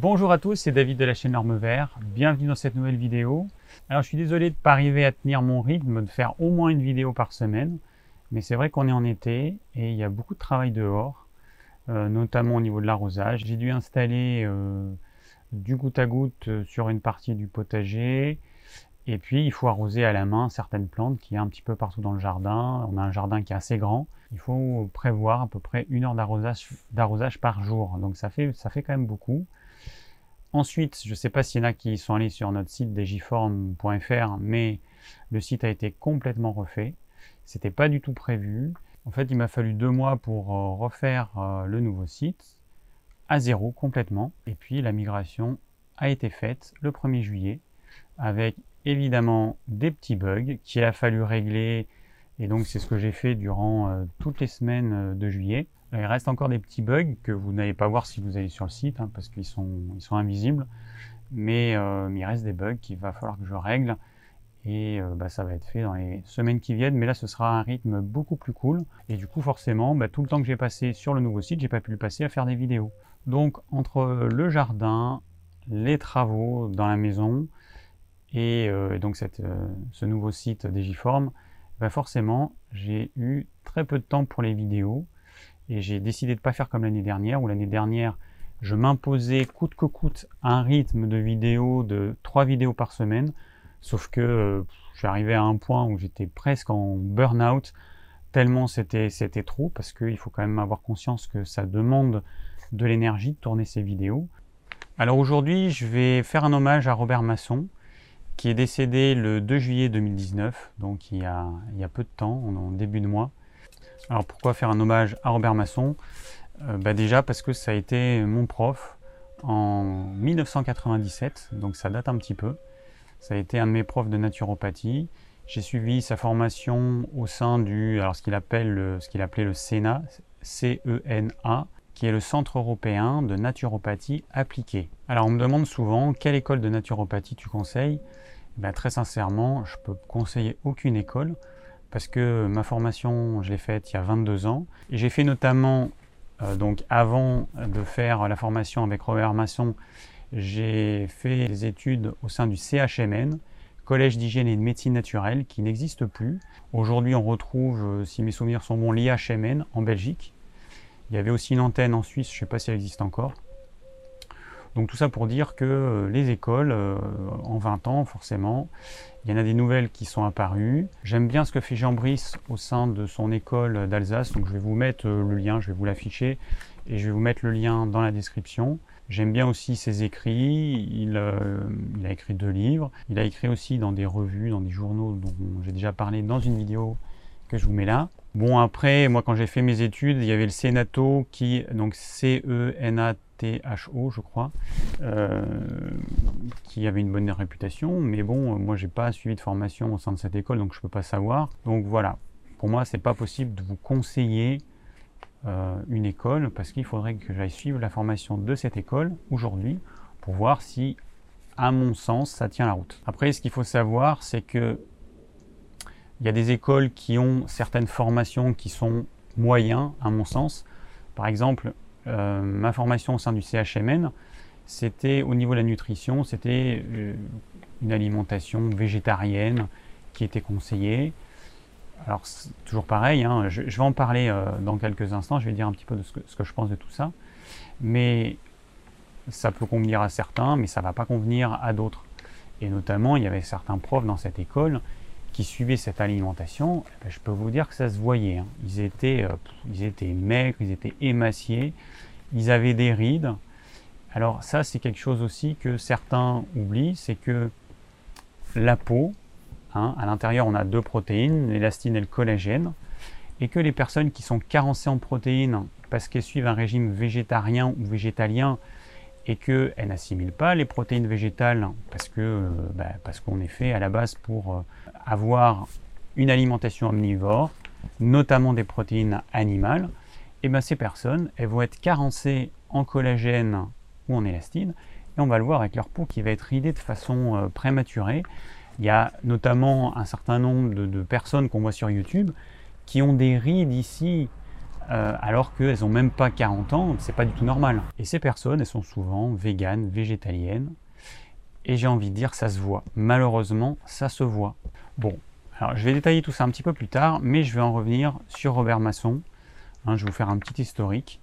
Bonjour à tous, c'est David de la chaîne Norme Vert. Bienvenue dans cette nouvelle vidéo. Alors je suis désolé de ne pas arriver à tenir mon rythme, de faire au moins une vidéo par semaine. Mais c'est vrai qu'on est en été et il y a beaucoup de travail dehors, euh, notamment au niveau de l'arrosage. J'ai dû installer euh, du goutte à goutte sur une partie du potager. Et puis il faut arroser à la main certaines plantes qui y a un petit peu partout dans le jardin. On a un jardin qui est assez grand. Il faut prévoir à peu près une heure d'arrosage par jour. Donc ça fait, ça fait quand même beaucoup. Ensuite, je ne sais pas s'il y en a qui sont allés sur notre site digiform.fr, mais le site a été complètement refait. C'était pas du tout prévu. En fait, il m'a fallu deux mois pour euh, refaire euh, le nouveau site à zéro complètement. Et puis la migration a été faite le 1er juillet avec évidemment des petits bugs qu'il a fallu régler. Et donc c'est ce que j'ai fait durant euh, toutes les semaines de juillet. Il reste encore des petits bugs que vous n'allez pas voir si vous allez sur le site, hein, parce qu'ils sont, invisibles. Mais, euh, il reste des bugs qu'il va falloir que je règle. Et euh, bah, ça va être fait dans les semaines qui viennent. Mais là, ce sera un rythme beaucoup plus cool. Et du coup, forcément, bah, tout le temps que j'ai passé sur le nouveau site, j'ai pas pu le passer à faire des vidéos. Donc, entre le jardin, les travaux dans la maison et euh, donc cette, ce nouveau site Digiform, bah, forcément, j'ai eu très peu de temps pour les vidéos. Et j'ai décidé de ne pas faire comme l'année dernière, où l'année dernière, je m'imposais coûte que coûte un rythme de vidéos de 3 vidéos par semaine. Sauf que euh, j'arrivais à un point où j'étais presque en burn-out, tellement c'était trop, parce qu'il faut quand même avoir conscience que ça demande de l'énergie de tourner ces vidéos. Alors aujourd'hui, je vais faire un hommage à Robert Masson, qui est décédé le 2 juillet 2019, donc il y a, il y a peu de temps, en début de mois. Alors pourquoi faire un hommage à Robert Masson? Euh, bah Déjà parce que ça a été mon prof en 1997, donc ça date un petit peu. Ça a été un de mes profs de naturopathie. J'ai suivi sa formation au sein du, alors ce qu'il appelait le CENA, C-E-N-A, qui est le Centre européen de naturopathie appliquée. Alors on me demande souvent quelle école de naturopathie tu conseilles? Ben, très sincèrement, je peux conseiller aucune école parce que ma formation, je l'ai faite il y a 22 ans. J'ai fait notamment, euh, donc avant de faire la formation avec Robert Masson, j'ai fait des études au sein du CHMN, Collège d'hygiène et de médecine naturelle, qui n'existe plus. Aujourd'hui, on retrouve, euh, si mes souvenirs sont bons, l'IHMN en Belgique. Il y avait aussi une antenne en Suisse, je ne sais pas si elle existe encore. Donc tout ça pour dire que euh, les écoles, en 20 ans forcément, il y en a des nouvelles qui sont apparues. J'aime bien ce que fait Jean Brice au sein de son école d'Alsace, donc je vais vous mettre euh, le lien, je vais vous l'afficher et je vais vous mettre le lien dans la description. J'aime bien aussi ses écrits, euh, il, a écrit deux livres, il a écrit aussi dans des revues, dans des journaux dont j'ai déjà parlé dans une vidéo que je vous mets là. Bon après, moi quand j'ai fait mes études, il y avait le Senato qui, donc C-E-N-A-T-H-O je crois, euh, qui avait une bonne réputation, mais bon, moi j'ai pas suivi de formation au sein de cette école, donc je peux pas savoir. Donc voilà, pour moi c'est pas possible de vous conseiller euh, une école parce qu'il faudrait que j'aille suivre la formation de cette école aujourd'hui pour voir si, à mon sens, ça tient la route. Après, ce qu'il faut savoir, c'est que il y a des écoles qui ont certaines formations qui sont moyens, à mon sens. Par exemple, euh, ma formation au sein du CHMN, c'était au niveau de la nutrition, c'était euh, une alimentation végétarienne qui était conseillée. Alors, toujours pareil, hein, je, vais en parler euh, dans quelques instants, je vais dire un petit peu de ce que, ce que, je pense de tout ça. Mais ça peut convenir à certains, mais ça ne va pas convenir à d'autres. Et notamment, il y avait certains profs dans cette école qui suivaient cette alimentation, eh ben, je peux vous dire que ça se voyait. Hein. Ils, étaient, euh, ils étaient maigres, ils étaient émaciés, ils avaient des rides. Alors ça, c'est quelque chose aussi que certains oublient, c'est que la peau, hein, à l'intérieur, on a deux protéines, l'élastine et le collagène, et que les personnes qui sont carencées en protéines parce qu'elles suivent un régime végétarien ou végétalien, et qu'elles n'assimilent pas les protéines végétales parce euh, bah, parce qu'on est fait à la base pour euh, avoir une alimentation omnivore, notamment des protéines animales, et bien ces personnes, elles vont être carencées en collagène ou en élastine, et on va le voir avec leur peau qui va être ridée de façon euh, prématurée. Il y a notamment un certain nombre de, personnes qu'on voit sur YouTube qui ont des rides ici euh, alors qu'elles n'ont même pas 40 ans, c'est pas du tout normal. Et ces personnes, elles sont souvent véganes, végétaliennes, et j'ai envie de dire ça se voit. Malheureusement, ça se voit. Bon, alors je vais détailler tout ça un petit peu plus tard, mais je vais en revenir sur Robert Masson. Hein, je vais vous faire un petit historique.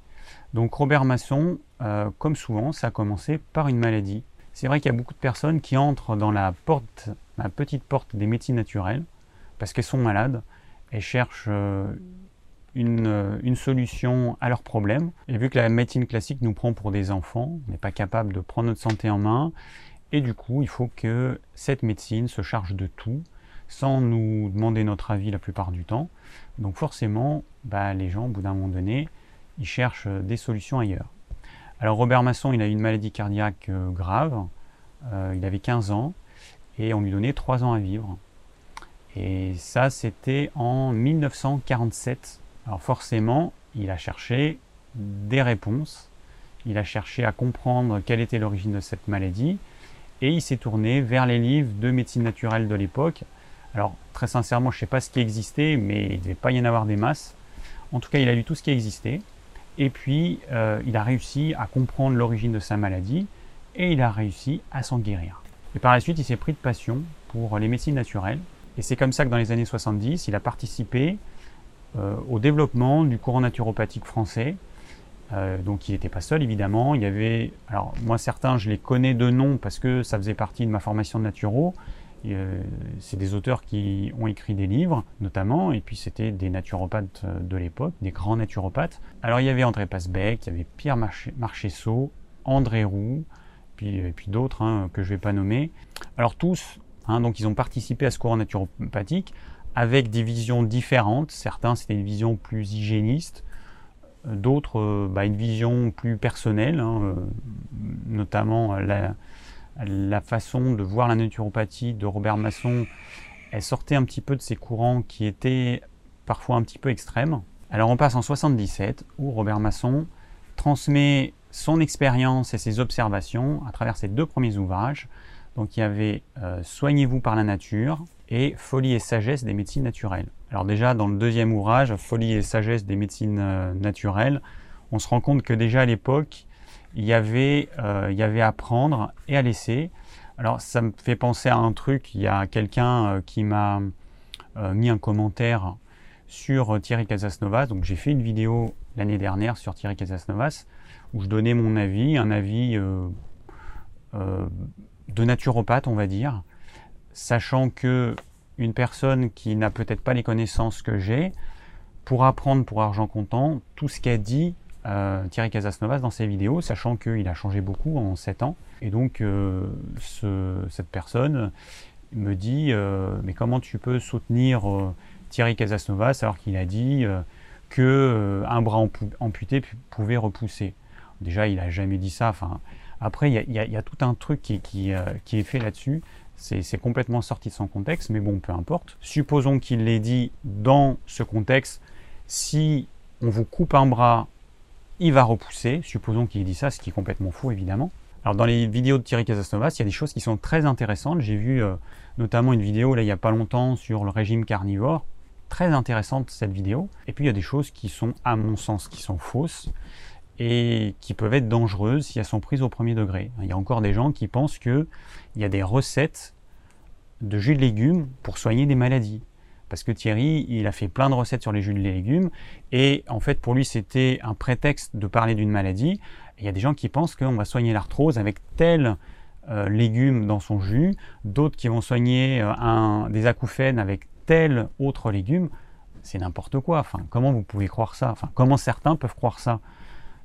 Donc Robert Masson, euh, comme souvent, ça a commencé par une maladie. C'est vrai qu'il y a beaucoup de personnes qui entrent dans la petite porte des médecines naturelles, parce qu'elles sont malades, elles cherchent euh, une, une, solution à leurs problèmes. Et vu que la médecine classique nous prend pour des enfants, on n'est pas capable de prendre notre santé en main, et du coup, il faut que cette médecine se charge de tout, sans nous demander notre avis la plupart du temps. Donc forcément, bah, les gens, au bout d'un moment donné, ils cherchent des solutions ailleurs. Alors Robert Masson, il a eu une maladie cardiaque euh, grave, euh, il avait 15 ans, et on lui donnait 3 ans à vivre. Et ça, c'était en 1947. Alors forcément, il a cherché des réponses, il a cherché à comprendre quelle était l'origine de cette maladie, et il s'est tourné vers les livres de médecine naturelle de l'époque. Alors très sincèrement, je ne sais pas ce qui existait, mais il ne devait pas y en avoir des masses. En tout cas, il a lu tout ce qui existait, et puis euh, il a réussi à comprendre l'origine de sa maladie, et il a réussi à s'en guérir. Et par la suite, il s'est pris de passion pour les médecines naturelles, et c'est comme ça que dans les années 70, il a participé euh, au développement du courant naturopathique français, euh, donc il n'était pas seul évidemment. Il y avait, alors moi certains je les connais de nom parce que ça faisait partie de ma formation de naturo. Euh, c'est des auteurs qui ont écrit des livres notamment, et puis c'était des naturopathes de l'époque, des grands naturopathes. Alors il y avait André Pasbeck, il y avait Pierre Marchessault, André Roux, puis, et puis d'autres hein, que je ne vais pas nommer. Alors tous, hein, donc ils ont participé à ce courant naturopathique avec des visions différentes. Certains c'était une vision plus hygiéniste, d'autres euh, bah, une vision plus personnelle, hein, euh, notamment la, la, façon de voir la naturopathie de Robert Masson, elle sortait un petit peu de ces courants qui étaient parfois un petit peu extrêmes. Alors on passe en 77 où Robert Masson transmet son expérience et ses observations à travers ses deux premiers ouvrages. Donc il y avait euh, Soignez-vous par la nature et Folie et sagesse des médecines naturelles. Alors déjà, dans le deuxième ouvrage, Folie et sagesse des médecines euh, naturelles, on se rend compte que déjà à l'époque, il y avait, euh, il y avait à prendre et à laisser. Alors ça me fait penser à un truc, il y a quelqu'un euh, qui m'a mis un commentaire sur Thierry Casasnovas. Donc j'ai fait une vidéo l'année dernière sur Thierry Casasnovas où je donnais mon avis, un avis de naturopathe, on va dire, sachant que une personne qui n'a peut-être pas les connaissances que j'ai pour apprendre pour argent comptant tout ce qu'a dit euh, Thierry Casasnovas dans ses vidéos, sachant qu'il a changé beaucoup en 7 ans. Et donc, euh, cette personne me dit euh, Mais comment tu peux soutenir Thierry Casasnovas alors qu'il a dit que un bras amputé pouvait repousser Déjà, il n'a jamais dit ça. Enfin, après, il y, a tout un truc qui, qui est fait là-dessus. C'est complètement sorti de son contexte, mais bon, peu importe. Supposons qu'il l'ait dit dans ce contexte. Si on vous coupe un bras, il va repousser. Supposons qu'il dit ça, ce qui est complètement faux, évidemment. Alors, dans les vidéos de Thierry Casasnovas, il y a des choses qui sont très intéressantes. J'ai vu euh, notamment une vidéo, là, il n'y a pas longtemps, sur le régime carnivore. Très intéressante, cette vidéo. Et puis, il y a des choses qui sont, à mon sens, qui sont fausses et qui peuvent être dangereuses si elles sont prises au premier degré. Il y a encore des gens qui pensent qu'il y a des recettes de jus de légumes pour soigner des maladies. Parce que Thierry, il a fait plein de recettes sur les jus de légumes, et en fait pour lui c'était un prétexte de parler d'une maladie. il y a des gens qui pensent qu'on va soigner l'arthrose avec tel euh, légume dans son jus, d'autres qui vont soigner euh, des acouphènes avec tel autre légume. C'est n'importe quoi. Enfin, comment vous pouvez croire ça? Enfin, comment certains peuvent croire ça?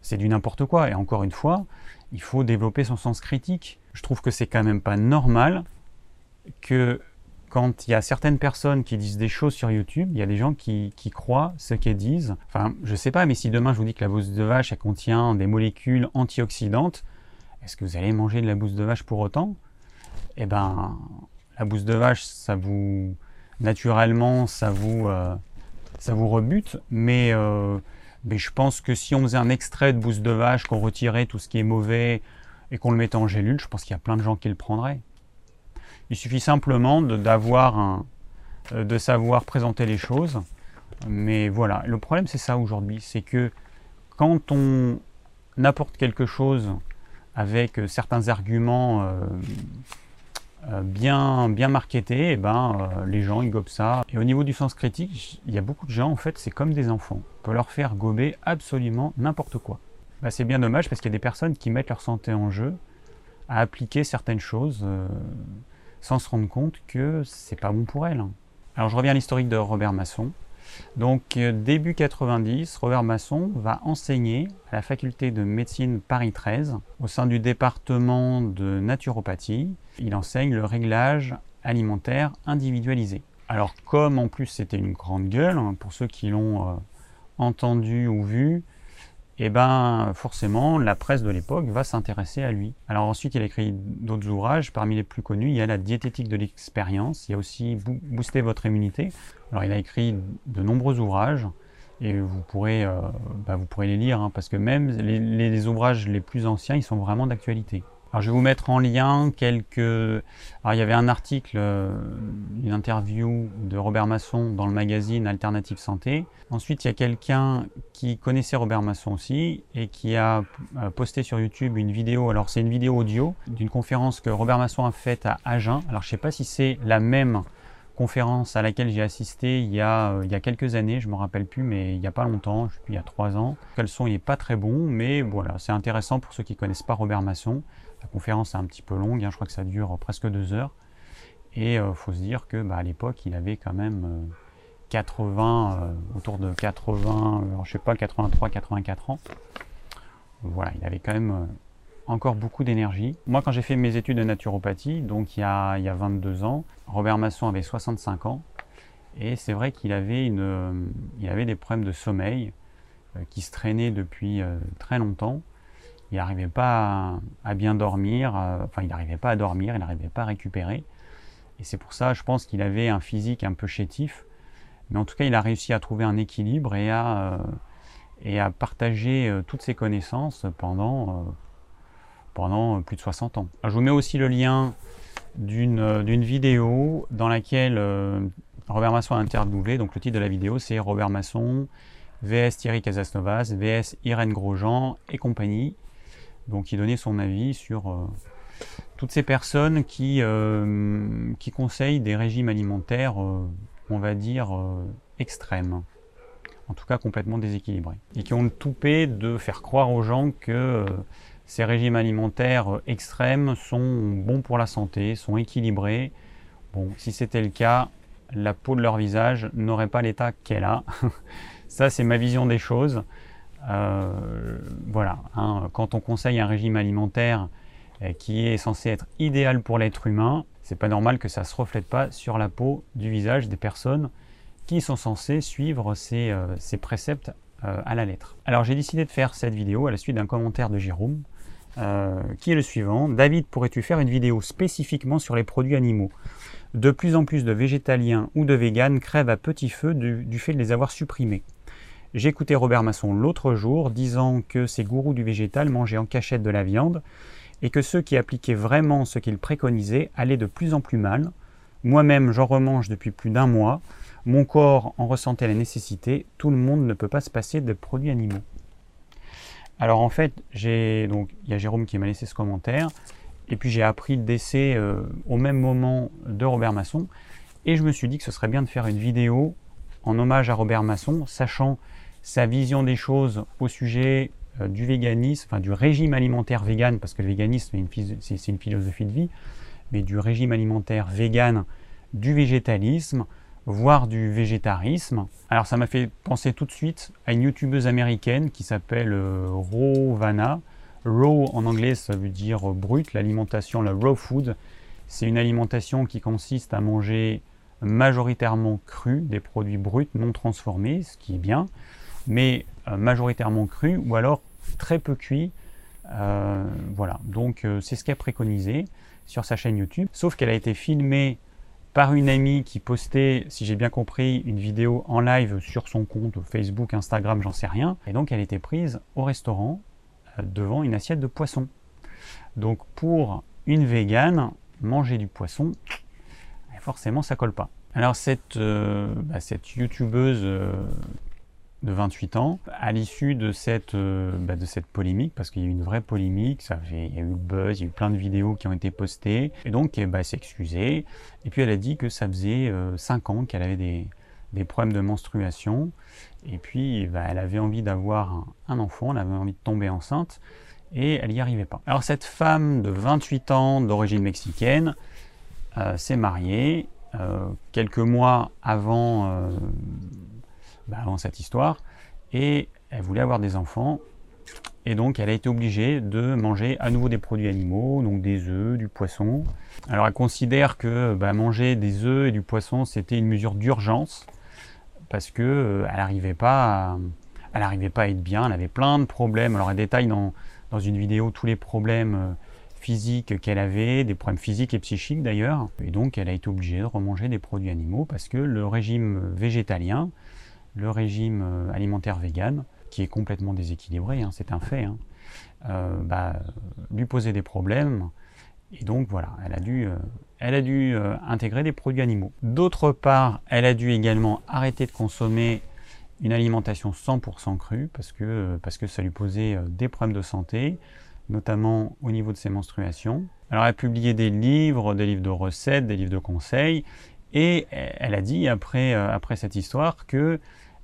C'est du n'importe quoi. Et encore une fois, il faut développer son sens critique. Je trouve que c'est quand même pas normal que quand il y a certaines personnes qui disent des choses sur YouTube, il y a des gens qui, croient ce qu'elles disent. Enfin, je sais pas, mais si demain je vous dis que la bouse de vache, elle contient des molécules antioxydantes, est-ce que vous allez manger de la bouse de vache pour autant? Eh ben, la bouse de vache, ça vous, naturellement, ça vous, euh, ça vous rebute, mais euh, mais je pense que si on faisait un extrait de bouse de vache, qu'on retirait tout ce qui est mauvais et qu'on le mettait en gélule, je pense qu'il y a plein de gens qui le prendraient. Il suffit simplement d'avoir un, euh, de savoir présenter les choses. Mais voilà, le problème c'est ça aujourd'hui, c'est que quand on apporte quelque chose avec certains arguments euh, euh, bien, bien marketés, et eh ben, euh, les gens ils gobent ça. Et au niveau du sens critique, il y a beaucoup de gens en fait, c'est comme des enfants. On peut leur faire gober absolument n'importe quoi. Bah, c'est bien dommage parce qu'il y a des personnes qui mettent leur santé en jeu à appliquer certaines choses sans se rendre compte que c'est pas bon pour elles. Alors je reviens à l'historique de Robert Masson. Donc euh, début 90, Robert Masson va enseigner à la faculté de médecine Paris 13 au sein du département de naturopathie. Il enseigne le réglage alimentaire individualisé. Alors comme en plus c'était une grande gueule, hein, pour ceux qui l'ont euh, entendu ou vu, et eh ben forcément la presse de l'époque va s'intéresser à lui. Alors ensuite il a écrit d'autres ouvrages, parmi les plus connus il y a la diététique de l'expérience, il y a aussi booster votre immunité. Alors il a écrit de nombreux ouvrages et vous pourrez, euh, bah, vous pourrez les lire hein, parce que même les, ouvrages les plus anciens ils sont vraiment d'actualité. Alors je vais vous mettre en lien quelques... Alors il y avait un article, euh, une interview de Robert Masson dans le magazine Alternative Santé. Ensuite il y a quelqu'un qui connaissait Robert Masson aussi et qui a euh, posté sur YouTube une vidéo. Alors c'est une vidéo audio d'une conférence que Robert Masson a faite à Agen. Alors je ne sais pas si c'est la même conférence à laquelle j'ai assisté il y, a, euh, il y a quelques années, je ne me rappelle plus, mais il n'y a pas longtemps, il y a trois ans. Le son n'est pas très bon, mais voilà, c'est intéressant pour ceux qui ne connaissent pas Robert Masson. La conférence est un petit peu longue, hein, je crois que ça dure presque deux heures. Et il euh, faut se dire que bah, à l'époque, il avait quand même 80, euh, euh, autour de 80, je sais pas, 83, 84 ans. Voilà, il avait quand même encore beaucoup d'énergie. Moi, quand j'ai fait mes études de naturopathie, donc il y a, il y a 22 ans, Robert Masson avait 65 ans. Et c'est vrai qu'il avait, une, il avait des problèmes de sommeil qui se traînaient depuis très longtemps il n'arrivait pas à, bien dormir, euh, enfin il n'arrivait pas à dormir, il n'arrivait pas à récupérer. Et c'est pour ça, je pense qu'il avait un physique un peu chétif, mais en tout cas il a réussi à trouver un équilibre et à, euh, et à partager euh, toutes ses connaissances pendant, pendant plus de 60 ans. je vous mets aussi le lien d'une vidéo dans laquelle Robert Masson a interviewé, donc le titre de la vidéo c'est Robert Masson, VS Thierry Casasnovas, VS Irène Grosjean et compagnie. Donc il donnait son avis sur euh, toutes ces personnes qui, euh, qui conseillent des régimes alimentaires, euh, on va dire, extrêmes. En tout cas complètement déséquilibrés. Et qui ont le toupet de faire croire aux gens que ces régimes alimentaires extrêmes sont bons pour la santé, sont équilibrés. Bon, si c'était le cas, la peau de leur visage n'aurait pas l'état qu'elle a. Ça, c'est ma vision des choses. Euh, voilà, hein, quand on conseille un régime alimentaire euh, qui est censé être idéal pour l'être humain, c'est pas normal que ça se reflète pas sur la peau du visage des personnes qui sont censées suivre ces, euh, préceptes à la lettre. Alors j'ai décidé de faire cette vidéo à la suite d'un commentaire de Jérôme qui est le suivant. David, pourrais-tu faire une vidéo spécifiquement sur les produits animaux? De plus en plus de végétaliens ou de véganes crèvent à petit feu du fait de les avoir supprimés. Écouté Robert Masson l'autre jour disant que ces gourous du végétal mangeaient en cachette de la viande et que ceux qui appliquaient vraiment ce qu'il préconisait allaient de plus en plus mal. Moi-même, j'en remange depuis plus d'un mois. Mon corps en ressentait la nécessité. Tout le monde ne peut pas se passer de produits animaux. Alors en fait, j'ai donc il y a Jérôme qui m'a laissé ce commentaire et puis j'ai appris le décès euh, au même moment de Robert Masson et je me suis dit que ce serait bien de faire une vidéo en hommage à Robert Masson, sachant sa vision des choses au sujet euh, du véganisme, enfin du régime alimentaire vegan, parce que le véganisme c'est une, philosophie de vie, mais du régime alimentaire vegan, du végétalisme, voire du végétarisme. Alors ça m'a fait penser tout de suite à une youtubeuse américaine qui s'appelle euh, Vanna. Raw en anglais ça veut dire brut, l'alimentation, la raw food. C'est une alimentation qui consiste à manger majoritairement cru, des produits bruts non transformés, ce qui est bien mais euh, majoritairement cru ou alors très peu cuit. Euh, voilà, donc euh, c'est ce qu'elle préconisé sur sa chaîne YouTube, sauf qu'elle a été filmée par une amie qui postait, si j'ai bien compris, une vidéo en live sur son compte Facebook, Instagram, j'en sais rien. Et donc elle était prise au restaurant devant une assiette de poisson. Donc pour une végane, manger du poisson, forcément ça colle pas. Alors cette, bah, cette youtubeuse de 28 ans, à l'issue de, cette euh, bah, de cette polémique, parce qu'il y a eu une vraie polémique, ça fait, il y a eu le buzz, il y a eu plein de vidéos qui ont été postées, et donc bah, elle s'est excusée, et puis elle a dit que ça faisait 5 ans qu'elle avait des, des, problèmes de menstruation, et puis bah, elle avait envie d'avoir un, enfant, elle avait envie de tomber enceinte, et elle n'y arrivait pas. Alors cette femme de 28 ans d'origine mexicaine euh, s'est mariée euh, quelques mois avant, euh, bah, avant cette histoire et elle voulait avoir des enfants et donc elle a été obligée de manger à nouveau des produits animaux, donc des œufs, du poisson. Alors elle considère que bah, manger des œufs et du poisson c'était une mesure d'urgence parce que elle n'arrivait pas, à, pas à être bien, elle avait plein de problèmes. Alors elle détaille dans, dans une vidéo tous les problèmes euh, physiques qu'elle avait, des problèmes physiques et psychiques d'ailleurs. Et donc elle a été obligée de remanger des produits animaux parce que le régime végétalien, le régime euh, alimentaire vegan, qui est complètement déséquilibré, hein, c'est un fait, hein, euh, bah, lui posait des problèmes. Et donc voilà, elle a dû, elle a dû intégrer des produits animaux. D'autre part, elle a dû également arrêter de consommer une alimentation 100% crue parce que, parce que ça lui posait euh, des problèmes de santé, notamment au niveau de ses menstruations. Alors elle a publié des livres, des livres de recettes, des livres de conseils, et elle a dit après, euh, après cette histoire que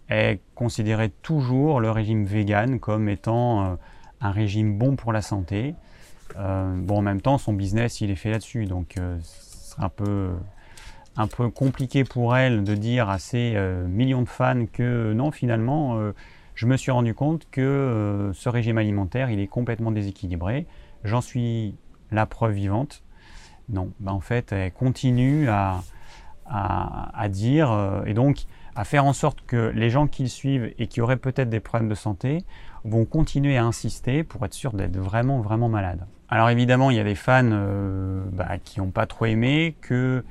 elle considérait toujours le régime vegan comme étant euh, un régime bon pour la santé. bon, en même temps, son business, il est fait là-dessus, donc ce sera un peu un peu compliqué pour elle de dire à ses euh, millions de fans que non, finalement, euh, je me suis rendu compte que euh, ce régime alimentaire, il est complètement déséquilibré. J'en suis la preuve vivante. Non, ben, en fait, elle continue à, à, dire et donc à faire en sorte que les gens qui le suivent et qui auraient peut-être des problèmes de santé vont continuer à insister pour être sûr d'être vraiment, vraiment malades. Alors évidemment, il y a des fans bah, qui n'ont pas trop aimé que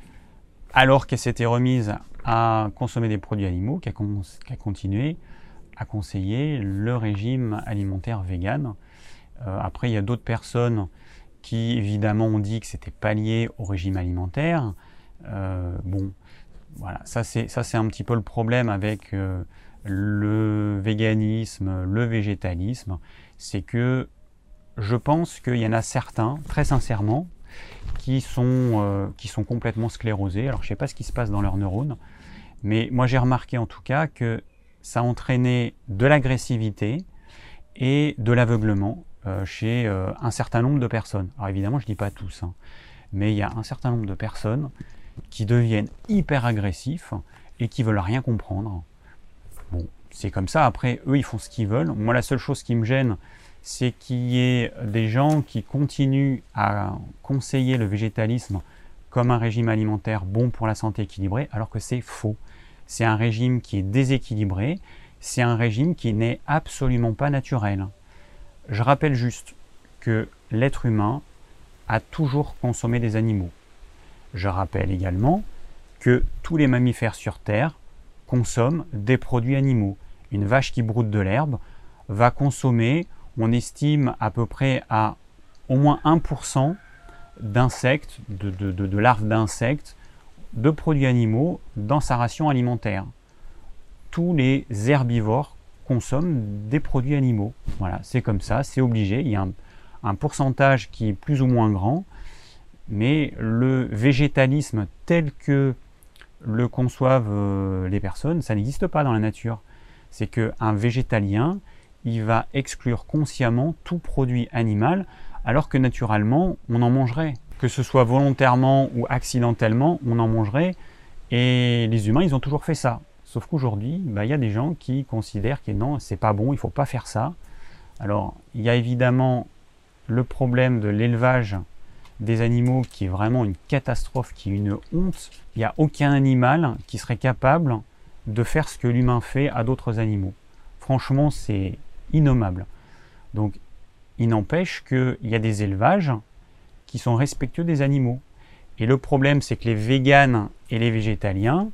alors qu'elle s'était remise à consommer des produits animaux, qu'elle a, continué à conseiller le régime alimentaire vegan. Euh, après, il y a d'autres personnes qui évidemment ont dit que c'était pas lié au régime alimentaire. Euh, bon, voilà, ça c'est un petit peu le problème avec euh, le véganisme, le végétalisme, c'est que je pense qu'il y en a certains, très sincèrement, qui sont, euh, qui sont complètement sclérosés. Alors je ne sais pas ce qui se passe dans leurs neurones, mais moi j'ai remarqué en tout cas que ça entraînait de l'agressivité et de l'aveuglement chez un certain nombre de personnes. Alors évidemment je ne dis pas tous, hein, mais il y a un certain nombre de personnes qui deviennent hyper agressifs et qui veulent rien comprendre. Bon, c'est comme ça, après eux ils font ce qu'ils veulent. Moi la seule chose qui me gêne, c'est qu'il y ait des gens qui continuent à conseiller le végétalisme comme un régime alimentaire bon pour la santé équilibrée, alors que c'est faux. C'est un régime qui est déséquilibré, c'est un régime qui n'est absolument pas naturel. Je rappelle juste que l'être humain a toujours consommé des animaux. Je rappelle également que tous les mammifères sur Terre consomment des produits animaux. Une vache qui broute de l'herbe va consommer on estime à peu près à au moins 1% d'insectes, de, larves d'insectes, de produits animaux dans sa ration alimentaire. Tous les herbivores consomment des produits animaux. Voilà, c'est comme ça, c'est obligé. Il y a un, pourcentage qui est plus ou moins grand, mais le végétalisme tel que le conçoivent euh, les personnes, ça n'existe pas dans la nature. C'est qu'un végétalien, il va exclure consciemment tout produit animal, alors que naturellement, on en mangerait. Que ce soit volontairement ou accidentellement, on en mangerait. Et les humains, ils ont toujours fait ça. Sauf qu'aujourd'hui, bah, il y a des gens qui considèrent que non, c'est pas bon, il faut pas faire ça. Alors, il y a évidemment le problème de l'élevage des animaux qui est vraiment une catastrophe, qui est une honte. Il n'y a aucun animal qui serait capable de faire ce que l'humain fait à d'autres animaux. Franchement, c'est innommable. Donc, il n'empêche qu'il y a des élevages qui sont respectueux des animaux. Et le problème, c'est que les véganes et les végétaliens,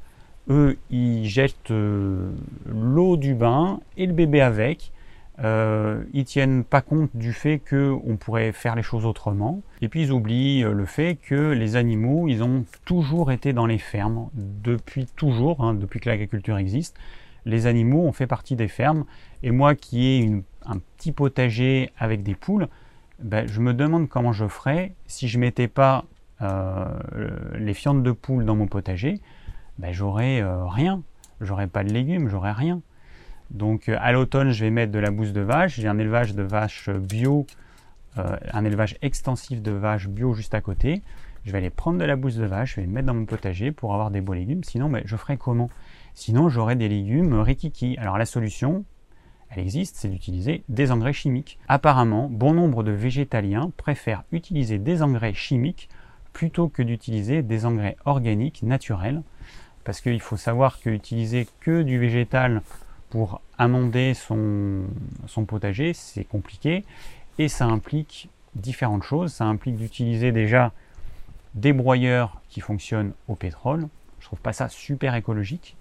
eux, ils jettent euh, l'eau du bain et le bébé avec. Euh, ils tiennent pas compte du fait qu'on pourrait faire les choses autrement. Et puis ils oublient euh, le fait que les animaux, ils ont toujours été dans les fermes, depuis toujours, hein, depuis que l'agriculture existe. Les animaux ont fait partie des fermes. Et moi qui ai un petit potager avec des poules, ben, je me demande comment je ferais si je mettais pas euh, les fientes de poules dans mon potager. Ben, j'aurais euh, rien. J'aurais pas de légumes, j'aurais rien. Donc euh, à l'automne, je vais mettre de la bouse de vache. J'ai un élevage de vaches bio, euh, un élevage extensif de vaches bio juste à côté. Je vais aller prendre de la bouse de vache, je vais mettre dans mon potager pour avoir des beaux légumes. Sinon, ben, je ferai comment? Sinon, j'aurai des légumes rikiki. Alors la solution, elle existe, c'est d'utiliser des engrais chimiques. Apparemment, bon nombre de végétaliens préfèrent utiliser des engrais chimiques plutôt que d'utiliser des engrais organiques naturels. Parce qu'il faut savoir qu'utiliser que du végétal pour amender son, potager, c'est compliqué et ça implique différentes choses. Ça implique d'utiliser déjà des broyeurs qui fonctionnent au pétrole. Je trouve pas ça super écologique.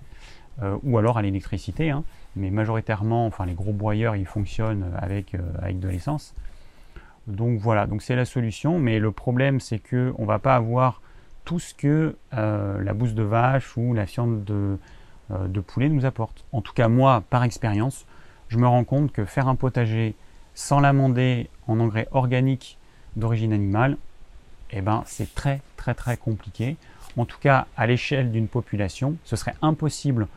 Euh, ou alors à l'électricité, hein. mais majoritairement, enfin les gros broyeurs, ils fonctionnent avec, euh, avec de l'essence. Donc voilà, donc c'est la solution, mais le problème c'est que on va pas avoir tout ce que euh, la bouse de vache ou la fiente de, de poulet nous apporte. En tout cas, moi, par expérience, je me rends compte que faire un potager sans l'amender en engrais organiques d'origine animale, eh ben, c'est très très très compliqué. En tout cas, à l'échelle d'une population, ce serait impossible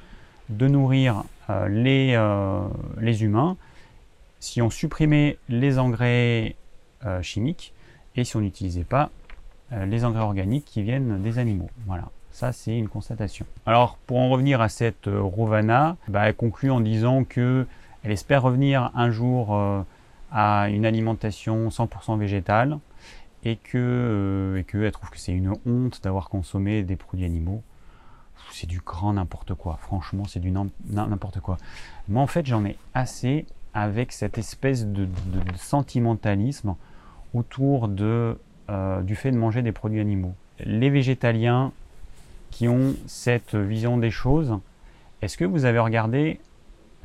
de nourrir euh, les, euh, les, humains si on supprimait les engrais chimiques et si on n'utilisait pas les engrais organiques qui viennent des animaux. Voilà. Ça, c'est une constatation. Alors, pour en revenir à cette euh, Rovana, bah, elle conclut en disant que elle espère revenir un jour euh, à une alimentation 100% végétale et que, euh, et que trouve que c'est une honte d'avoir consommé des produits animaux. C'est du grand n'importe quoi. Franchement, c'est du n'importe quoi. Moi, en fait, j'en ai assez avec cette espèce de, sentimentalisme autour de, du fait de manger des produits animaux. Les végétaliens qui ont cette vision des choses. Est-ce que vous avez regardé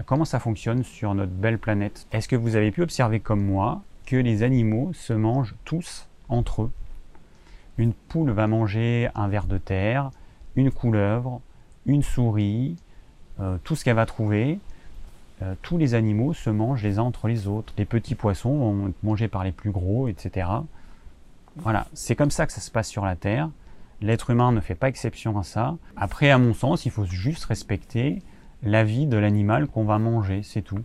comment ça fonctionne sur notre belle planète? Est-ce que vous avez pu observer comme moi que les animaux se mangent tous entre eux? Une poule va manger un ver de terre, une couleuvre, une souris, euh, tout ce qu'elle va trouver. Euh, tous les animaux se mangent les uns entre les autres. Les petits poissons vont être mangés par les plus gros, etc. Voilà, c'est comme ça que ça se passe sur la Terre. L'être humain ne fait pas exception à ça. Après, à mon sens, il faut juste respecter la vie de l'animal qu'on va manger, c'est tout.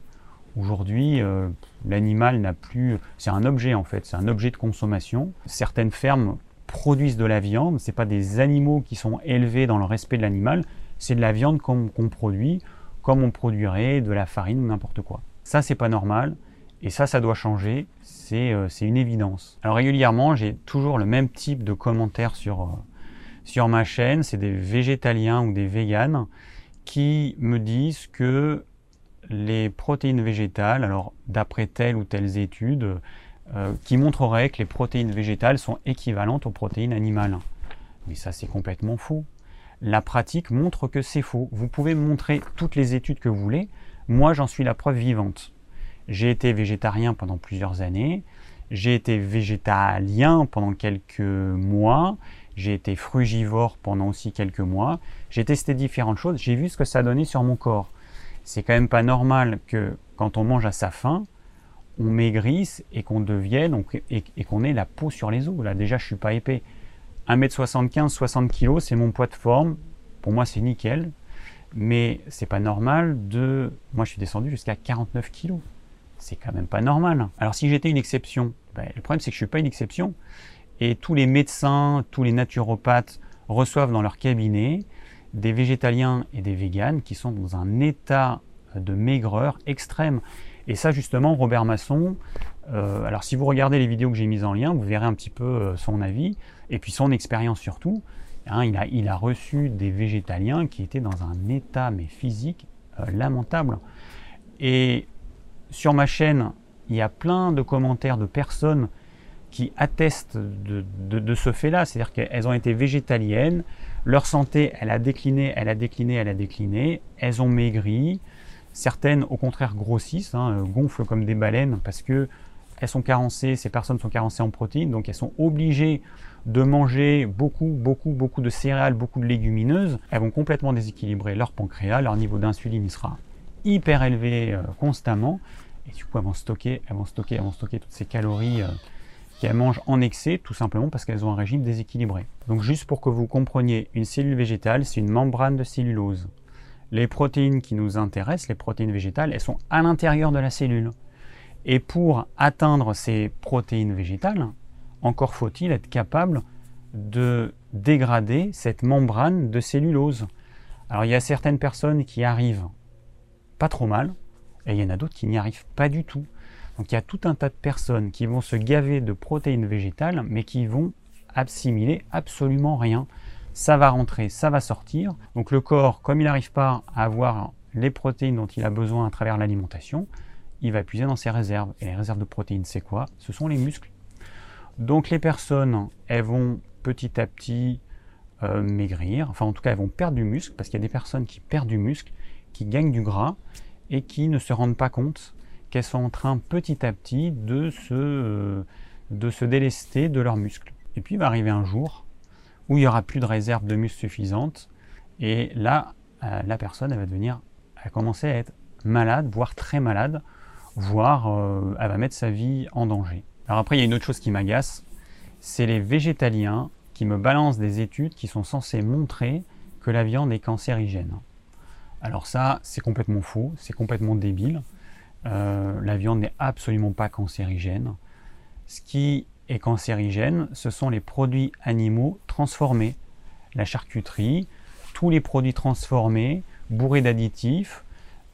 Aujourd'hui, euh, l'animal n'a plus. C'est un objet en fait, c'est un objet de consommation. Certaines fermes produisent de la viande, c'est pas des animaux qui sont élevés dans le respect de l'animal, c'est de la viande qu'on produit, comme on produirait de la farine ou n'importe quoi. Ça, c'est pas normal, et ça, ça doit changer, c'est euh, une évidence. Alors régulièrement, j'ai toujours le même type de commentaires sur, euh, sur ma chaîne, c'est des végétaliens ou des véganes qui me disent que les protéines végétales, alors d'après telle ou telles études, euh, qui montreraient que les protéines végétales sont équivalentes aux protéines animales. Mais ça, c'est complètement faux. La pratique montre que c'est faux. Vous pouvez montrer toutes les études que vous voulez. Moi, j'en suis la preuve vivante. J'ai été végétarien pendant plusieurs années. J'ai été végétalien pendant quelques mois. J'ai été frugivore pendant aussi quelques mois. J'ai testé différentes choses. J'ai vu ce que ça donnait sur mon corps. C'est quand même pas normal que quand on mange à sa faim, on maigrisse et qu'on devienne et, qu'on ait la peau sur les os. Là, déjà, je suis pas épais. 1m75, 60 kg, c'est mon poids de forme. Pour moi, c'est nickel. Mais c'est pas normal de. Moi, je suis descendu jusqu'à 49 kg. C'est quand même pas normal. Alors, si j'étais une exception, ben, le problème, c'est que je suis pas une exception et tous les médecins, tous les naturopathes reçoivent dans leur cabinet des végétaliens et des véganes qui sont dans un état de maigreur extrême. Et ça, justement, Robert Masson, euh, alors si vous regardez les vidéos que j'ai mises en lien, vous verrez un petit peu euh, son avis et puis son expérience surtout. Hein, il, a, a, reçu des végétaliens qui étaient dans un état mais physique euh, lamentable. Et sur ma chaîne, il y a plein de commentaires de personnes qui attestent de, ce fait-là, c'est-à-dire qu'elles ont été végétaliennes, leur santé, elle a décliné, elle a décliné, elle a décliné, elles ont maigri, Certaines, au contraire, grossissent, hein, gonflent comme des baleines parce que elles sont carencées, ces personnes sont carencées en protéines, donc elles sont obligées de manger beaucoup, beaucoup, beaucoup de céréales, beaucoup de légumineuses. Elles vont complètement déséquilibrer leur pancréas, leur niveau d'insuline sera hyper élevé euh, constamment, et du coup elles vont stocker, elles vont stocker, elles vont stocker toutes ces calories euh, qu'elles mangent en excès, tout simplement parce qu'elles ont un régime déséquilibré. Donc juste pour que vous compreniez, une cellule végétale, c'est une membrane de cellulose. Les protéines qui nous intéressent, les protéines végétales, elles sont à l'intérieur de la cellule. Et pour atteindre ces protéines végétales, encore faut-il être capable de dégrader cette membrane de cellulose. Alors il y a certaines personnes qui arrivent pas trop mal, et il y en a d'autres qui n'y arrivent pas du tout. Donc il y a tout un tas de personnes qui vont se gaver de protéines végétales, mais qui vont assimiler absolument rien. Ça va rentrer, ça va sortir. Donc le corps, comme il n'arrive pas à avoir les protéines dont il a besoin à travers l'alimentation, il va puiser dans ses réserves. Et les réserves de protéines, c'est quoi? Ce sont les muscles. Donc les personnes, elles vont petit à petit euh, maigrir, enfin en tout cas elles vont perdre du muscle, parce qu'il y a des personnes qui perdent du muscle, qui gagnent du gras, et qui ne se rendent pas compte qu'elles sont en train petit à petit de se, euh, de se délester de leurs muscles. Et puis il va arriver un jour où il n'y aura plus de réserve de muscles suffisantes, et là, euh, la personne, va devenir, commencer à être malade, voire très malade, voire euh, elle va mettre sa vie en danger. Alors après, il y a une autre chose qui m'agace, c'est les végétaliens qui me balancent des études qui sont censées montrer que la viande est cancérigène. Alors ça, c'est complètement faux, c'est complètement débile. Euh, la viande n'est absolument pas cancérigène. Ce qui est cancérigène, ce sont les produits animaux transformés. La charcuterie, tous les produits transformés, bourrés d'additifs,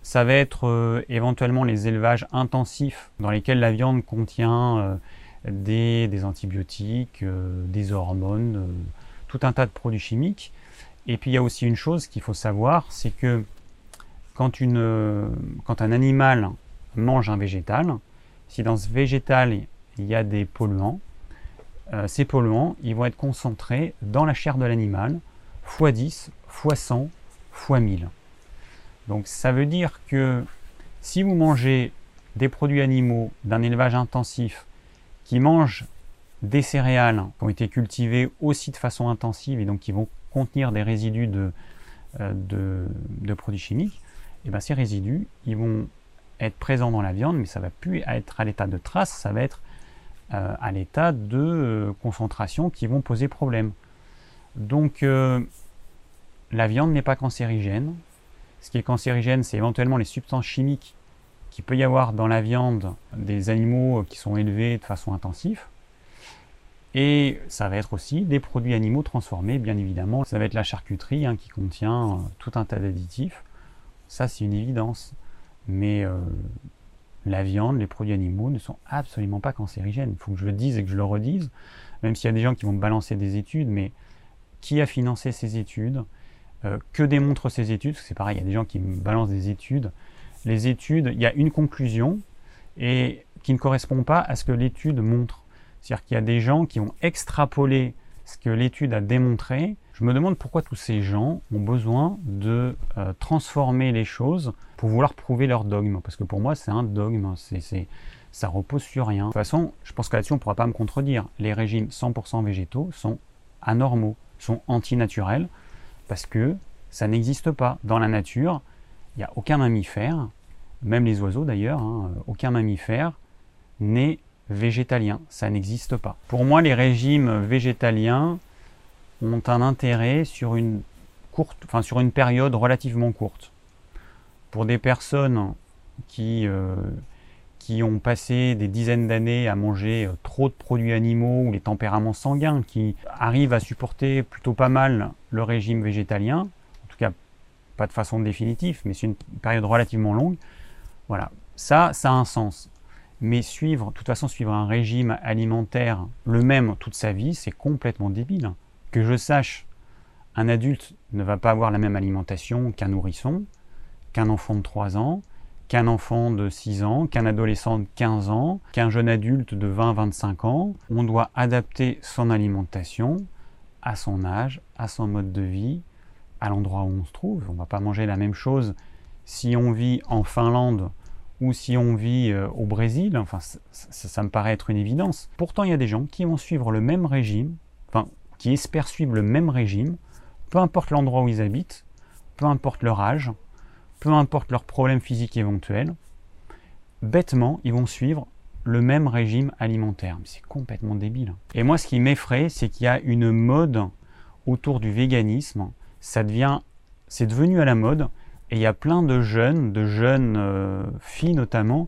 ça va être euh, éventuellement les élevages intensifs dans lesquels la viande contient euh, des, antibiotiques, des hormones, tout un tas de produits chimiques. Et puis il y a aussi une chose qu'il faut savoir, c'est que quand un animal mange un végétal, si dans ce végétal il y a des polluants, ces polluants ils vont être concentrés dans la chair de l'animal, x 10, x 100, x 1000. Donc ça veut dire que si vous mangez des produits animaux d'un élevage intensif qui mangent des céréales qui ont été cultivées aussi de façon intensive et donc qui vont contenir des résidus de, euh, produits chimiques, eh bien ces résidus, ils vont être présents dans la viande, mais ça va plus être à l'état de trace, ça va être euh, à l'état de euh, concentration qui vont poser problème. Donc la viande n'est pas cancérigène, ce qui est cancérigène, c'est éventuellement les substances chimiques qu'il peut y avoir dans la viande des animaux qui sont élevés de façon intensive. Et ça va être aussi des produits animaux transformés, bien évidemment. Ça va être la charcuterie hein, qui contient euh, tout un tas d'additifs. Ça, c'est une évidence. Mais euh, la viande, les produits animaux ne sont absolument pas cancérigènes. Il faut que je le dise et que je le redise, même s'il y a des gens qui vont balancer des études, mais qui a financé ces études euh, que démontrent ces études C'est pareil, il y a des gens qui balancent des études. Les études, il y a une conclusion et qui ne correspond pas à ce que l'étude montre. C'est-à-dire qu'il y a des gens qui ont extrapolé que l'étude a démontré. Je me demande pourquoi tous ces gens ont besoin de euh, transformer les choses pour vouloir prouver leur dogme. Parce que pour moi, c'est un dogme. C'est, ça repose sur rien. De toute façon, je pense que là-dessus, on ne pourra pas me contredire. Les régimes 100% végétaux sont anormaux, sont antinaturels parce que ça n'existe pas. Dans la nature, il n'y a aucun mammifère, même les oiseaux d'ailleurs, hein, aucun mammifère n'est végétalien. Ça n'existe pas. Pour moi, les régimes végétaliens ont un intérêt sur une, courte, enfin, sur une période relativement courte. Pour des personnes qui, euh, qui ont passé des dizaines d'années à manger euh, trop de produits animaux ou les tempéraments sanguins, qui arrivent à supporter plutôt pas mal le régime végétalien, en tout cas pas de façon définitive, mais c'est une période relativement longue, voilà, ça, ça a un sens. Mais suivre, de toute façon, suivre un régime alimentaire le même toute sa vie, c'est complètement débile. Que je sache, un adulte ne va pas avoir la même alimentation qu'un nourrisson, qu'un enfant de 3 ans, qu'un enfant de 6 ans, qu'un adolescent de 15 ans, qu'un jeune adulte de 20-25 ans. On doit adapter son alimentation à son âge, à son mode de vie, à l'endroit où on se trouve. On ne va pas manger la même chose si on vit en Finlande ou si on vit euh, au Brésil, enfin ça, me paraît être une évidence. Pourtant, il y a des gens qui vont suivre le même régime, enfin qui espèrent suivre le même régime, peu importe l'endroit où ils habitent, peu importe leur âge, peu importe leurs problèmes physiques éventuels, bêtement, ils vont suivre le même régime alimentaire. C'est complètement débile. Et moi, ce qui m'effraie, c'est qu'il y a une mode autour du véganisme. Ça devient, c'est devenu à la mode. Et il y a plein de jeunes, de jeunes euh, filles notamment,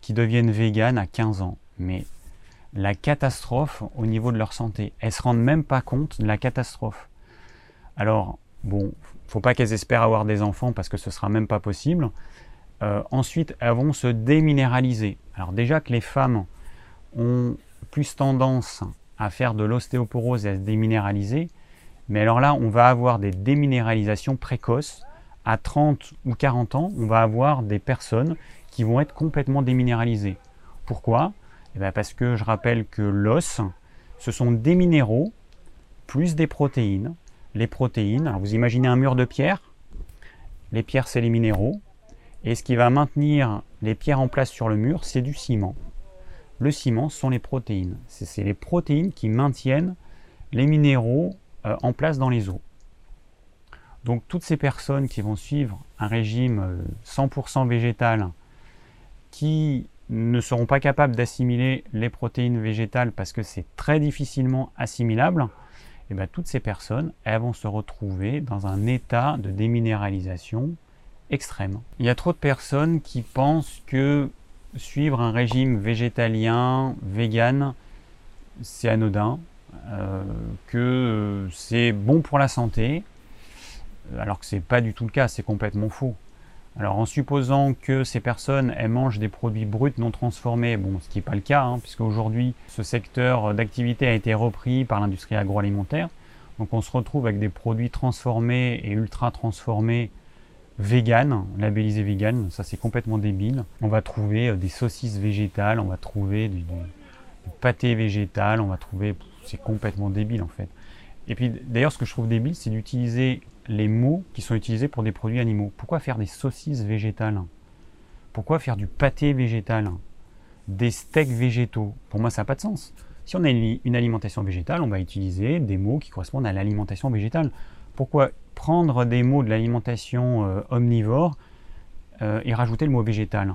qui deviennent véganes à 15 ans. Mais la catastrophe au niveau de leur santé, elles se rendent même pas compte de la catastrophe. Alors, bon, faut pas qu'elles espèrent avoir des enfants parce que ce sera même pas possible. Euh, ensuite, elles vont se déminéraliser. Alors déjà que les femmes ont plus tendance à faire de l'ostéoporose et à se déminéraliser, mais alors là, on va avoir des déminéralisations précoces. À 30 ou 40 ans, on va avoir des personnes qui vont être complètement déminéralisées. Pourquoi? Eh bien Parce que je rappelle que l'os, ce sont des minéraux plus des protéines. Les protéines, vous imaginez un mur de pierre, les pierres c'est les minéraux, et ce qui va maintenir les pierres en place sur le mur, c'est du ciment. Le ciment sont les protéines. C'est les protéines qui maintiennent les minéraux euh, en place dans les eaux. Donc toutes ces personnes qui vont suivre un régime 100% euh, végétal, qui ne seront pas capables d'assimiler les protéines végétales parce que c'est très difficilement assimilable, et eh bien toutes ces personnes, elles vont se retrouver dans un état de déminéralisation extrême. Il y a trop de personnes qui pensent que suivre un régime végétalien, vegan, c'est anodin, euh, que c'est bon pour la santé, alors que c'est pas du tout le cas, c'est complètement faux. Alors en supposant que ces personnes mangent des produits bruts non transformés, bon, ce qui n'est pas le cas, hein, puisque aujourd'hui ce secteur d'activité a été repris par l'industrie agroalimentaire, donc on se retrouve avec des produits transformés et ultra transformés vegan, labellisé vegan, ça c'est complètement débile. On va trouver euh, des saucisses végétales, on va trouver du, pâté végétal, on va trouver... C'est complètement débile en fait. Et puis d'ailleurs ce que je trouve débile, c'est d'utiliser les mots qui sont utilisés pour des produits animaux. Pourquoi faire des saucisses végétales? Pourquoi faire du pâté végétal? Des steaks végétaux? Pour moi ça n'a pas de sens. Si on a une alimentation végétale, on va utiliser des mots qui correspondent à l'alimentation végétale. Pourquoi prendre des mots de l'alimentation euh, omnivore euh, et rajouter le mot végétal?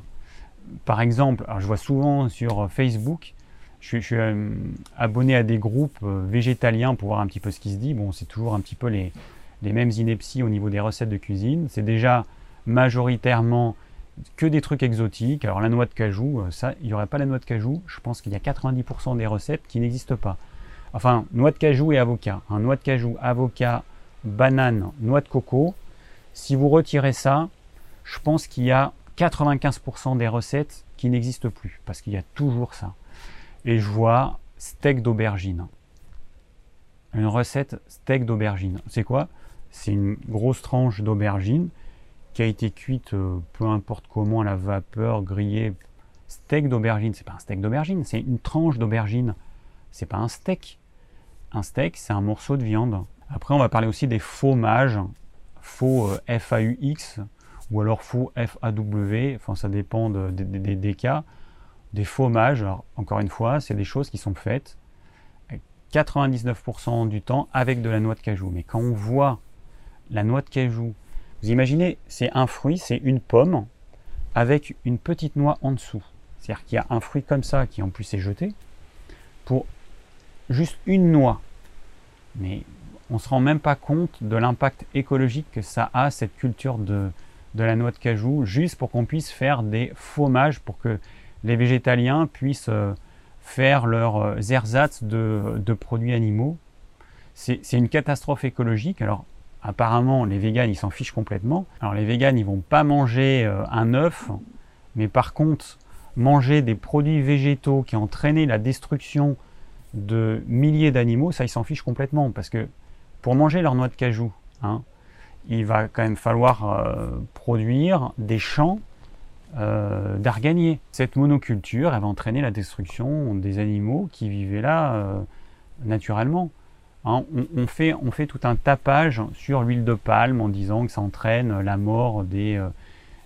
Par exemple, je vois souvent sur Facebook, je, suis euh, abonné à des groupes végétaliens pour voir un petit peu ce qui se dit. Bon, c'est toujours un petit peu les, les mêmes inepties au niveau des recettes de cuisine. C'est déjà majoritairement que des trucs exotiques. Alors la noix de cajou, ça, il n'y aurait pas la noix de cajou. Je pense qu'il y a 90% des recettes qui n'existent pas. Enfin, noix de cajou et avocat. Un noix de cajou, avocat, banane, noix de coco. Si vous retirez ça, je pense qu'il y a 95% des recettes qui n'existent plus, parce qu'il y a toujours ça. Et je vois steak d'aubergine. Une recette steak d'aubergine. C'est quoi? C'est une grosse tranche d'aubergine qui a été cuite euh, peu importe comment à la vapeur, grillée. Steak d'aubergine, c'est pas un steak d'aubergine, c'est une tranche d'aubergine. C'est pas un steak. Un steak, c'est un morceau de viande. Après, on va parler aussi des faux-mages, faux euh, F-A-U-X ou alors faux F-A-W, ça dépend des cas. Des faux-mages, encore une fois, c'est des choses qui sont faites 99% du temps avec de la noix de cajou. Mais quand on voit la noix de cajou, vous imaginez, c'est un fruit, c'est une pomme avec une petite noix en dessous. C'est-à-dire qu'il y a un fruit comme ça qui en plus est jeté pour juste une noix. Mais on ne se rend même pas compte de l'impact écologique que ça a, cette culture de, la noix de cajou, juste pour qu'on puisse faire des fromages, pour que les végétaliens puissent euh, faire leurs euh, ersatz de, produits animaux. C'est une catastrophe écologique. Alors, apparemment, les véganes, ils s'en fichent complètement. Alors, les véganes, ils vont pas manger euh, un œuf, mais par contre, manger des produits végétaux qui ont entraîné la destruction de milliers d'animaux, ça, ils s'en fichent complètement. Parce que pour manger leur noix de cajou, hein, il va quand même falloir euh, produire des champs euh, d'arganier. Cette monoculture, elle va entraîner la destruction des animaux qui vivaient là euh, naturellement. Hein, on, fait, tout un tapage sur l'huile de palme en disant que ça entraîne la mort des,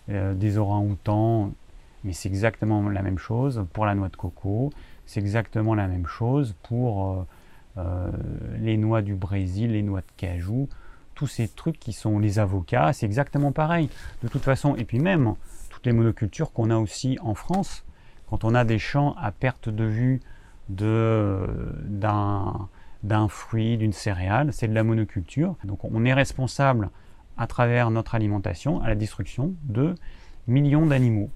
euh, des orang-outans, mais c'est exactement la même chose pour la noix de coco, c'est exactement la même chose pour les noix du Brésil, les noix de cajou, tous ces trucs qui sont les avocats, c'est exactement pareil. De toute façon, et puis même toutes les monocultures qu'on a aussi en France, quand on a des champs à perte de vue d'un fruit, d'une céréale, c'est de la monoculture. Donc on est responsable à travers notre alimentation à la destruction de millions d'animaux,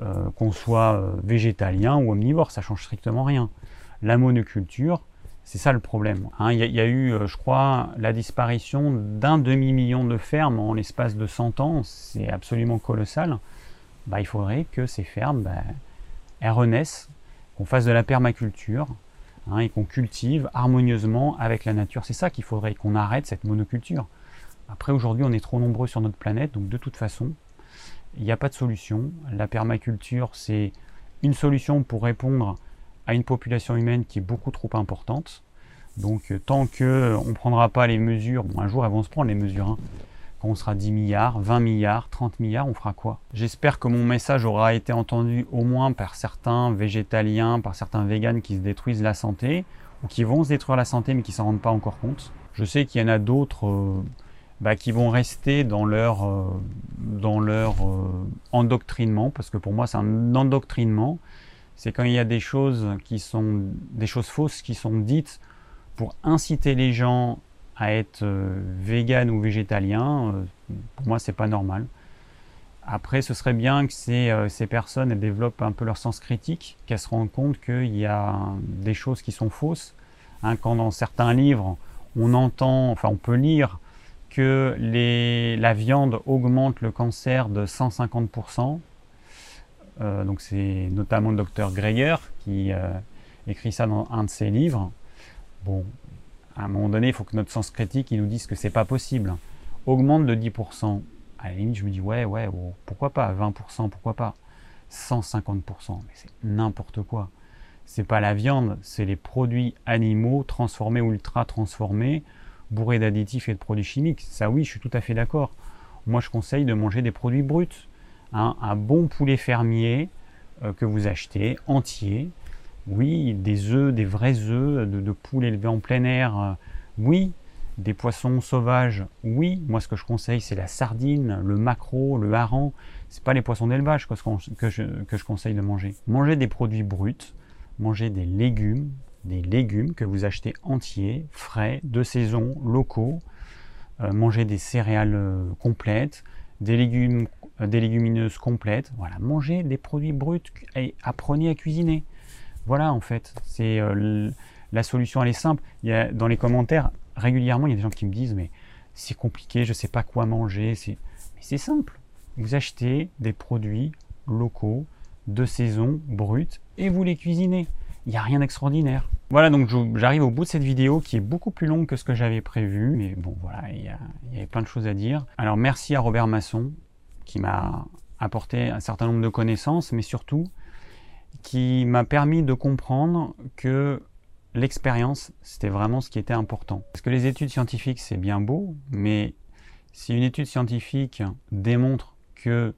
euh, qu'on soit euh, végétalien ou omnivore, ça change strictement rien. La monoculture, c'est ça le problème. Hein. Il y, a eu, euh, je crois, la disparition d'un demi-million de fermes en l'espace de 100 ans, c'est absolument colossal. Bah, il faudrait que ces fermes, bah, elles renaissent, qu'on fasse de la permaculture, hein, et qu'on cultive harmonieusement avec la nature. C'est ça qu'il faudrait, qu'on arrête cette monoculture. Après, aujourd'hui, on est trop nombreux sur notre planète, donc de toute façon, il n'y a pas de solution. La permaculture, c'est une solution pour répondre à une population humaine qui est beaucoup trop importante. Donc, euh, tant qu'on ne prendra pas les mesures, bon, un jour elles vont se prendre les mesures, hein. Quand on sera 10 milliards, 20 milliards, 30 milliards, on fera quoi? J'espère que mon message aura été entendu au moins par certains végétaliens, par certains véganes qui se détruisent la santé, ou qui vont se détruire la santé mais qui s'en rendent pas encore compte. Je sais qu'il y en a d'autres. Euh, bah, qui vont rester dans leur, euh, dans leur euh, endoctrinement, parce que pour moi c'est un endoctrinement, c'est quand il y a des choses qui sont des choses fausses qui sont dites pour inciter les gens à être euh, vegan ou végétalien, pour moi c'est pas normal. Après, ce serait bien que ces, ces personnes développent un peu leur sens critique, qu'elles se rendent compte qu'il y a des choses qui sont fausses. Hein, quand dans certains livres, on entend, enfin on peut lire que la viande augmente le cancer de 150%. Euh, donc c'est notamment le docteur Greger qui euh, écrit ça dans un de ses livres. Bon, à un moment donné, il faut que notre sens critique il nous dise que c'est pas possible. Augmente de 10%. À la limite, je me dis ouais, ouais, oh, pourquoi pas? 20%, pourquoi pas? 150%, mais c'est n'importe quoi. C'est pas la viande, c'est les produits animaux transformés ou ultra transformés bourré d'additifs et de produits chimiques. Ça oui, je suis tout à fait d'accord. Moi, je conseille de manger des produits bruts. Hein. un bon poulet fermier euh, que vous achetez, entier. Oui, des œufs, des vrais œufs de, poules élevées en plein air. Euh, oui, des poissons sauvages. Oui, moi ce que je conseille, c'est la sardine, le maquereau, le hareng. C'est pas les poissons d'élevage que, je, conseille de manger. Manger des produits bruts, manger des légumes, des légumes que vous achetez entiers, frais, de saison, locaux. Euh, mangez des céréales euh, complètes, des, légumes, euh, des légumineuses complètes. Voilà, mangez des produits bruts et apprenez à cuisiner. Voilà, en fait, c'est la solution, elle est simple. Il y a, dans les commentaires, régulièrement, il y a des gens qui me disent Mais c'est compliqué, je ne sais pas quoi manger. Mais c'est simple. Vous achetez des produits locaux, de saison, bruts, et vous les cuisinez. Il n'y a rien d'extraordinaire. Voilà, donc j'arrive au bout de cette vidéo qui est beaucoup plus longue que ce que j'avais prévu. Mais bon, voilà, il y, avait plein de choses à dire. Alors merci à Robert Masson qui m'a apporté un certain nombre de connaissances, mais surtout qui m'a permis de comprendre que l'expérience, c'était vraiment ce qui était important. Parce que les études scientifiques, c'est bien beau, mais si une étude scientifique démontre que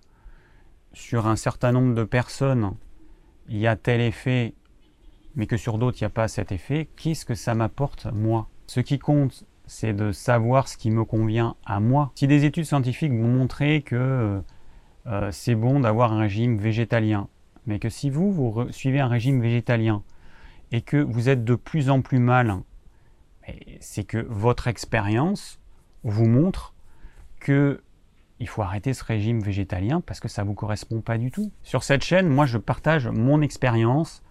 sur un certain nombre de personnes, il y a tel effet mais que sur d'autres, il n'y a pas cet effet, qu'est-ce que ça m'apporte moi? Ce qui compte, c'est de savoir ce qui me convient à moi. Si des études scientifiques vont montrer que euh, c'est bon d'avoir un régime végétalien, mais que si vous, vous suivez un régime végétalien et que vous êtes de plus en plus mal, c'est que votre expérience vous montre que il faut arrêter ce régime végétalien parce que ça ne vous correspond pas du tout. Sur cette chaîne, moi, je partage mon expérience,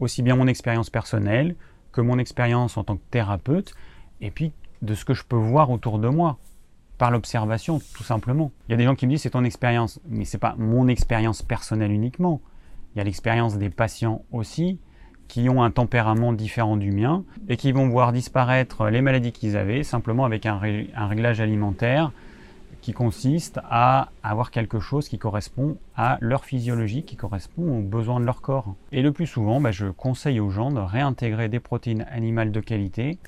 aussi bien mon expérience personnelle que mon expérience en tant que thérapeute, et puis de ce que je peux voir autour de moi, par l'observation, tout simplement. Il y a des gens qui me disent c'est ton expérience, mais c'est pas mon expérience personnelle uniquement. Il y a l'expérience des patients aussi, qui ont un tempérament différent du mien, et qui vont voir disparaître les maladies qu'ils avaient simplement avec un réglage alimentaire, qui consiste à avoir quelque chose qui correspond à leur physiologie, qui correspond aux besoins de leur corps. Et le plus souvent, bah, je conseille aux gens de réintégrer des protéines animales de qualité.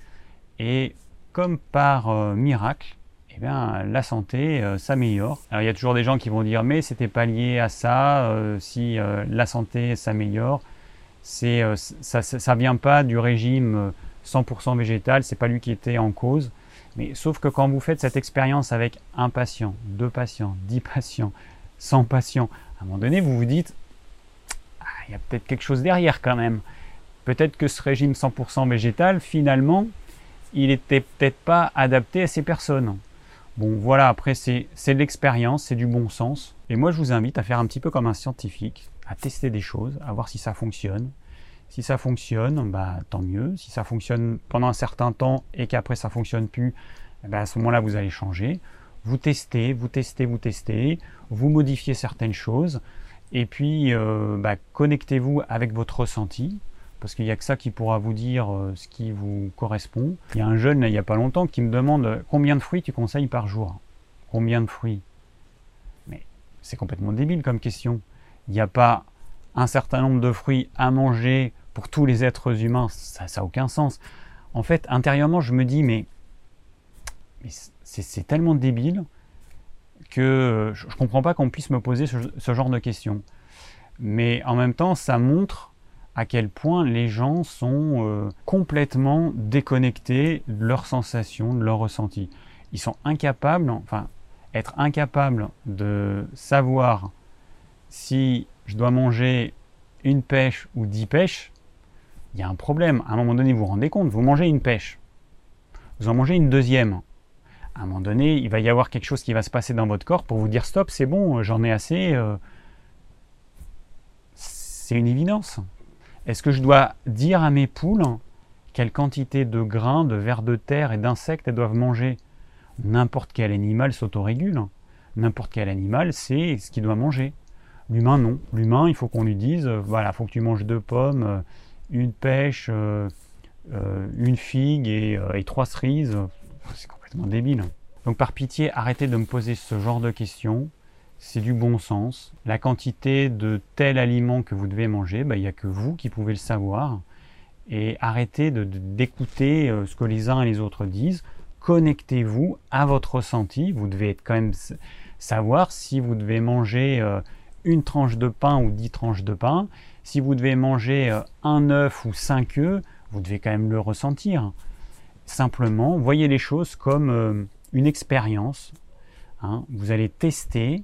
Et comme par euh, miracle, eh bien, la santé euh, s'améliore. Il y a toujours des gens qui vont dire mais c'était pas lié à ça, euh, si euh, la santé s'améliore, c'est ça, vient pas du régime 100% végétal, c'est pas lui qui était en cause. Mais sauf que quand vous faites cette expérience avec un patient, deux patients, dix patients, 100 patients, à un moment donné vous vous dites ah, il y a peut-être quelque chose derrière quand même. Peut-être que ce régime 100% végétal, finalement, il n'était peut-être pas adapté à ces personnes. Bon, voilà, après, c'est de l'expérience, c'est du bon sens. Et moi, je vous invite à faire un petit peu comme un scientifique, à tester des choses, à voir si ça fonctionne. Si ça fonctionne, bah, tant mieux. Si ça fonctionne pendant un certain temps et qu'après ça fonctionne plus, ben, à ce moment-là, vous allez changer. Vous testez, vous testez, vous testez, vous modifiez certaines choses. Et puis, euh, bah, connectez-vous avec votre ressenti parce qu'il n'y a que ça qui pourra vous dire euh, ce qui vous correspond. Il y a un jeune, il n'y a pas longtemps, qui me demande combien de fruits tu conseilles par jour? Combien de fruits? Mais c'est complètement débile comme question. Il n'y a pas un certain nombre de fruits à manger pour tous les êtres humains, ça n'a aucun sens. En fait, intérieurement, je me dis, mais, c'est tellement débile que je ne comprends pas qu'on puisse me poser ce genre de questions. Mais en même temps, ça montre à quel point les gens sont euh, complètement déconnectés de leurs sensations, de leurs ressentis. Ils sont incapables, enfin, être incapables de savoir si je dois manger une pêche ou dix pêches, il y a un problème. À un moment donné, vous vous rendez compte, vous mangez une pêche, vous en mangez une deuxième. À un moment donné, il va y avoir quelque chose qui va se passer dans votre corps pour vous dire stop, c'est bon, j'en ai assez. Euh, c'est une évidence. Est-ce que je dois dire à mes poules quelle quantité de grains, de vers de terre et d'insectes elles doivent manger? N'importe quel animal s'autorégule. N'importe quel animal sait ce qu'il doit manger. L'humain, non. L'humain, il faut qu'on lui dise, euh, voilà, il faut que tu manges deux pommes, euh, une pêche, euh, une figue et trois cerises. C'est complètement débile. Donc par pitié, arrêtez de me poser ce genre de questions c'est du bon sens. La quantité de tel aliment que vous devez manger, bah, il n'y a que vous qui pouvez le savoir. Et arrêtez d'écouter euh, ce que les uns et les autres disent. Connectez-vous à votre ressenti. Vous devez quand même savoir si vous devez manger euh, une tranche de pain ou dix tranches de pain. Si vous devez manger euh, un œuf ou cinq œufs, vous devez quand même le ressentir. Simplement, voyez les choses comme une expérience. Hein. Vous allez tester,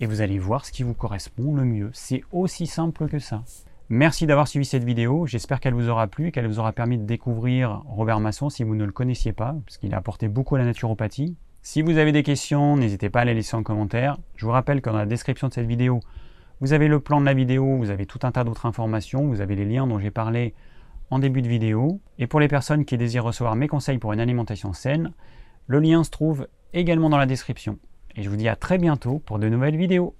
et vous allez voir ce qui vous correspond le mieux. C'est aussi simple que ça. Merci d'avoir suivi cette vidéo, j'espère qu'elle vous aura plu, qu'elle vous aura permis de découvrir Robert Masson si vous ne le connaissiez pas, parce qu'il a apporté beaucoup à la naturopathie. Si vous avez des questions, n'hésitez pas à les laisser en commentaire. Je vous rappelle que dans la description de cette vidéo, vous avez le plan de la vidéo, vous avez tout un tas d'autres informations, vous avez les liens dont j'ai parlé en début de vidéo. Et pour les personnes qui désirent recevoir mes conseils pour une alimentation saine, le lien se trouve également dans la description et je vous dis à très bientôt pour de nouvelles vidéos.